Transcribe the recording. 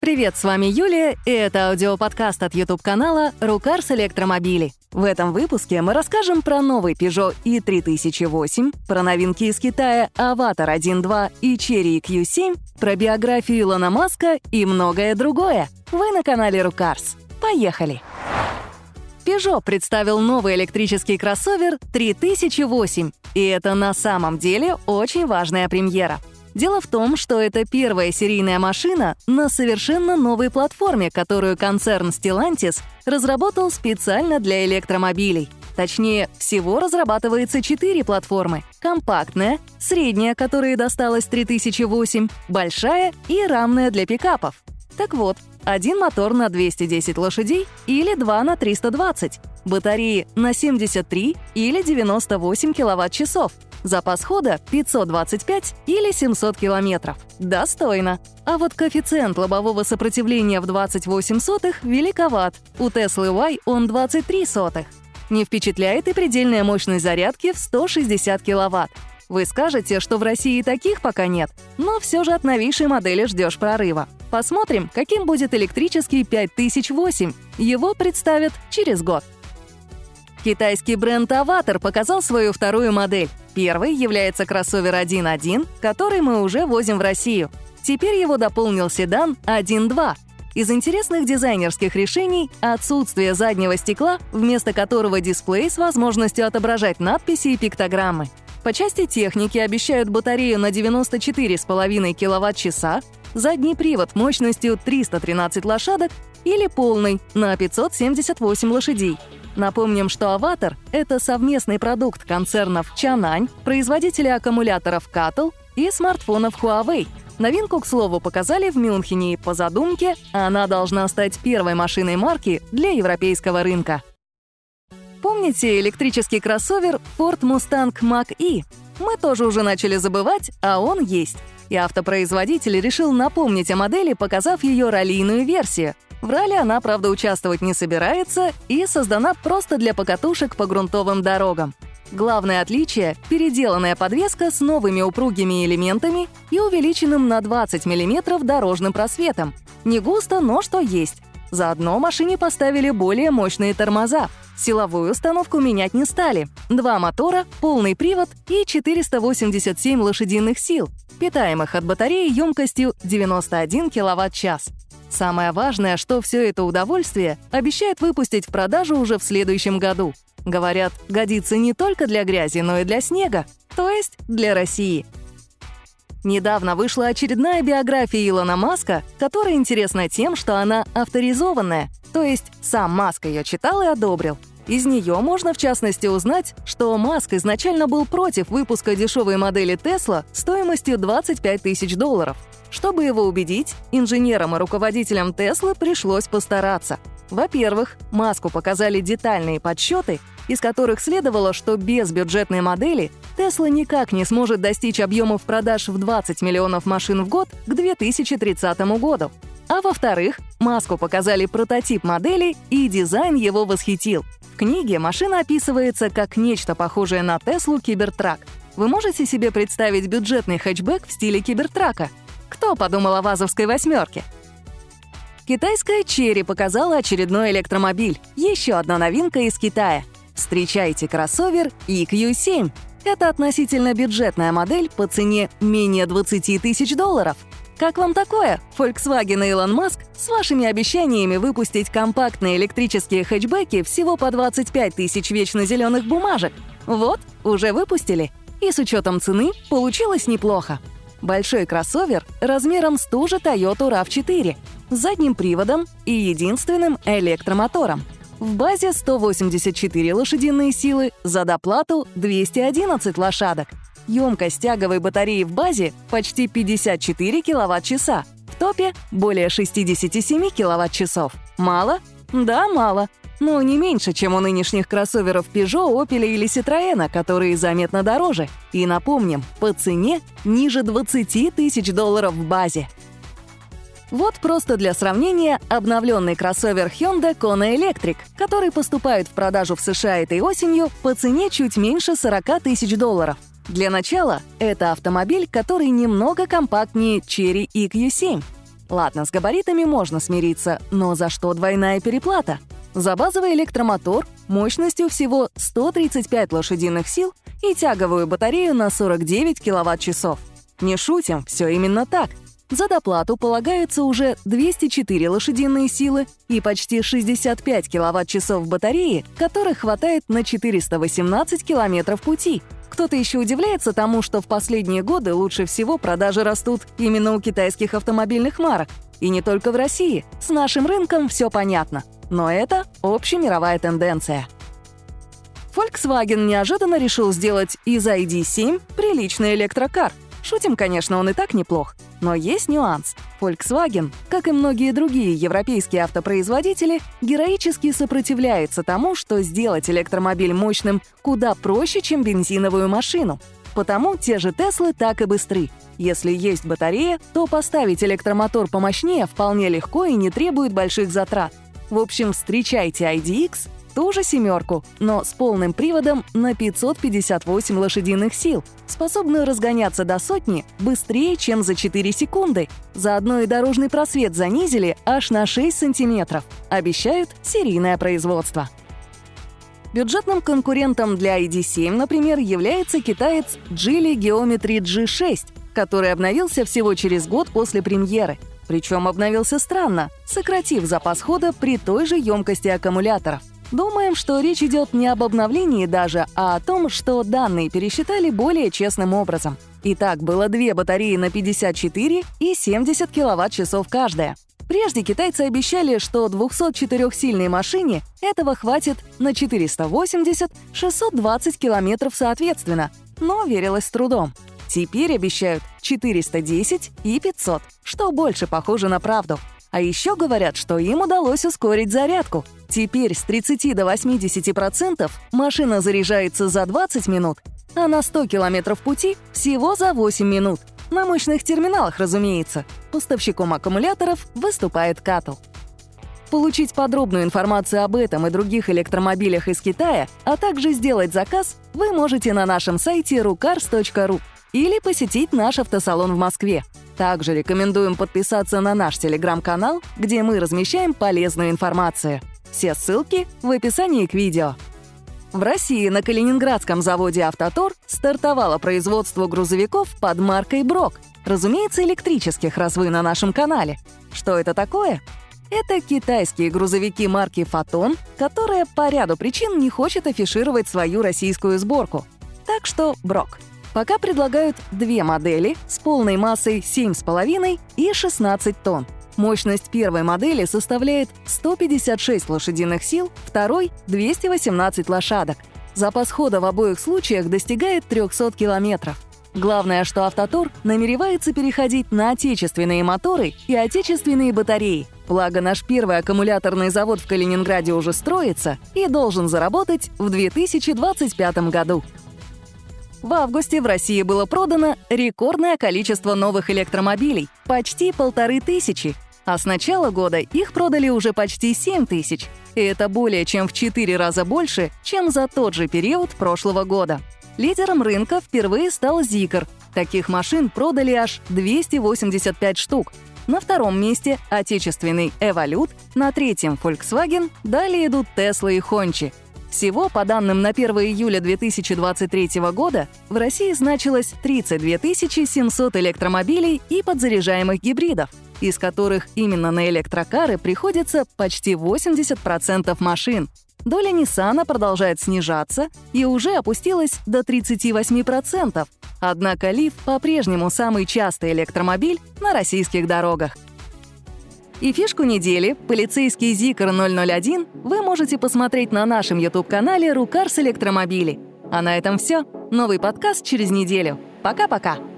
Привет, с вами Юлия, и это аудиоподкаст от YouTube-канала «Рукарс Электромобили». В этом выпуске мы расскажем про новый Peugeot i3008, про новинки из Китая Avatar 1.2 и Cherry Q7, про биографию Илона Маска и многое другое. Вы на канале «Рукарс». Поехали! Peugeot представил новый электрический кроссовер 3008, и это на самом деле очень важная премьера — Дело в том, что это первая серийная машина на совершенно новой платформе, которую концерн Stellantis разработал специально для электромобилей. Точнее, всего разрабатывается четыре платформы. Компактная, средняя, которая досталась 3008, большая и рамная для пикапов. Так вот, один мотор на 210 лошадей или два на 320, батареи на 73 или 98 киловатт-часов — Запас хода 525 или 700 километров. Достойно. А вот коэффициент лобового сопротивления в 28 сотых великоват. У Tesla Y он 23 сотых. Не впечатляет и предельная мощность зарядки в 160 киловатт. Вы скажете, что в России таких пока нет, но все же от новейшей модели ждешь прорыва. Посмотрим, каким будет электрический 5008. Его представят через год. Китайский бренд Avatar показал свою вторую модель. Первый является кроссовер 1.1, который мы уже возим в Россию. Теперь его дополнил седан 1.2. Из интересных дизайнерских решений — отсутствие заднего стекла, вместо которого дисплей с возможностью отображать надписи и пиктограммы. По части техники обещают батарею на 94,5 кВт-часа, задний привод мощностью 313 лошадок или полный на 578 лошадей — Напомним, что «Аватар» — это совместный продукт концернов Чанань, производителя аккумуляторов Катл и смартфонов Huawei. Новинку, к слову, показали в Мюнхене, и по задумке она должна стать первой машиной марки для европейского рынка. Помните электрический кроссовер Ford Mustang Mach-E? Мы тоже уже начали забывать, а он есть. И автопроизводитель решил напомнить о модели, показав ее раллийную версию — в ралли она, правда, участвовать не собирается и создана просто для покатушек по грунтовым дорогам. Главное отличие — переделанная подвеска с новыми упругими элементами и увеличенным на 20 мм дорожным просветом. Не густо, но что есть. Заодно машине поставили более мощные тормоза. Силовую установку менять не стали. Два мотора, полный привод и 487 лошадиных сил, питаемых от батареи емкостью 91 кВт-час. Самое важное, что все это удовольствие обещает выпустить в продажу уже в следующем году. Говорят, годится не только для грязи, но и для снега, то есть для России. Недавно вышла очередная биография Илона Маска, которая интересна тем, что она авторизованная, то есть сам Маск ее читал и одобрил. Из нее можно в частности узнать, что Маск изначально был против выпуска дешевой модели Tesla стоимостью 25 тысяч долларов — чтобы его убедить, инженерам и руководителям Теслы пришлось постараться. Во-первых, Маску показали детальные подсчеты, из которых следовало, что без бюджетной модели Тесла никак не сможет достичь объемов продаж в 20 миллионов машин в год к 2030 году. А во-вторых, Маску показали прототип модели, и дизайн его восхитил. В книге машина описывается как нечто похожее на Теслу Кибертрак. Вы можете себе представить бюджетный хэтчбэк в стиле Кибертрака — кто подумал о вазовской восьмерке? Китайская Черри показала очередной электромобиль. Еще одна новинка из Китая. Встречайте кроссовер EQ7. Это относительно бюджетная модель по цене менее 20 тысяч долларов. Как вам такое, Volkswagen и Elon Musk с вашими обещаниями выпустить компактные электрические хэтчбеки всего по 25 тысяч вечно зеленых бумажек? Вот, уже выпустили. И с учетом цены получилось неплохо. Большой кроссовер размером с ту же Toyota RAV4 с задним приводом и единственным электромотором. В базе 184 лошадиные силы, за доплату 211 лошадок. Емкость тяговой батареи в базе почти 54 киловатт-часа. В топе более 67 киловатт-часов. Мало? Да, мало но не меньше, чем у нынешних кроссоверов Peugeot, Opel или Citroёn, которые заметно дороже. И напомним, по цене ниже 20 тысяч долларов в базе. Вот просто для сравнения обновленный кроссовер Hyundai Kona Electric, который поступает в продажу в США этой осенью по цене чуть меньше 40 тысяч долларов. Для начала это автомобиль, который немного компактнее Cherry EQ7. Ладно, с габаритами можно смириться, но за что двойная переплата? За базовый электромотор мощностью всего 135 лошадиных сил и тяговую батарею на 49 киловатт-часов. Не шутим, все именно так. За доплату полагаются уже 204 лошадиные силы и почти 65 киловатт-часов батареи, которых хватает на 418 километров пути. Кто-то еще удивляется тому, что в последние годы лучше всего продажи растут именно у китайских автомобильных марок. И не только в России. С нашим рынком все понятно. Но это общемировая тенденция. Volkswagen неожиданно решил сделать из ID7 приличный электрокар. Шутим, конечно, он и так неплох. Но есть нюанс. Volkswagen, как и многие другие европейские автопроизводители, героически сопротивляется тому, что сделать электромобиль мощным куда проще, чем бензиновую машину. Потому те же Теслы так и быстры. Если есть батарея, то поставить электромотор помощнее вполне легко и не требует больших затрат. В общем, встречайте IDX ту же семерку, но с полным приводом на 558 лошадиных сил, способную разгоняться до сотни быстрее, чем за 4 секунды. Заодно и дорожный просвет занизили аж на 6 сантиметров. Обещают серийное производство. Бюджетным конкурентом для ID7, например, является китаец Geely Geometry G6, который обновился всего через год после премьеры. Причем обновился странно, сократив запас хода при той же емкости аккумуляторов. Думаем, что речь идет не об обновлении даже, а о том, что данные пересчитали более честным образом. Итак, было две батареи на 54 и 70 киловатт-часов каждая. Прежде китайцы обещали, что 204-сильной машине этого хватит на 480-620 километров соответственно, но верилось с трудом. Теперь обещают 410 и 500, что больше похоже на правду. А еще говорят, что им удалось ускорить зарядку. Теперь с 30 до 80% машина заряжается за 20 минут, а на 100 километров пути всего за 8 минут. На мощных терминалах, разумеется. Поставщиком аккумуляторов выступает Катл. Получить подробную информацию об этом и других электромобилях из Китая, а также сделать заказ, вы можете на нашем сайте rucars.ru или посетить наш автосалон в Москве. Также рекомендуем подписаться на наш телеграм-канал, где мы размещаем полезную информацию. Все ссылки в описании к видео. В России на калининградском заводе «Автотор» стартовало производство грузовиков под маркой «Брок». Разумеется, электрических, раз вы на нашем канале. Что это такое? Это китайские грузовики марки «Фотон», которая по ряду причин не хочет афишировать свою российскую сборку. Так что «Брок». Пока предлагают две модели с полной массой 7,5 и 16 тонн. Мощность первой модели составляет 156 лошадиных сил, второй — 218 лошадок. Запас хода в обоих случаях достигает 300 километров. Главное, что «Автотор» намеревается переходить на отечественные моторы и отечественные батареи. Благо, наш первый аккумуляторный завод в Калининграде уже строится и должен заработать в 2025 году. В августе в России было продано рекордное количество новых электромобилей — почти полторы тысячи. А с начала года их продали уже почти 7 тысяч. И это более чем в 4 раза больше, чем за тот же период прошлого года. Лидером рынка впервые стал Zikr. Таких машин продали аж 285 штук. На втором месте — отечественный Evolute, на третьем — Volkswagen, далее идут Tesla и Honchi — всего, по данным на 1 июля 2023 года, в России значилось 32 700 электромобилей и подзаряжаемых гибридов, из которых именно на электрокары приходится почти 80% машин. Доля Nissan продолжает снижаться и уже опустилась до 38%. Однако Leaf по-прежнему самый частый электромобиль на российских дорогах. И фишку недели «Полицейский Зикр 001» вы можете посмотреть на нашем YouTube-канале «Рукарс Электромобили». А на этом все. Новый подкаст через неделю. Пока-пока!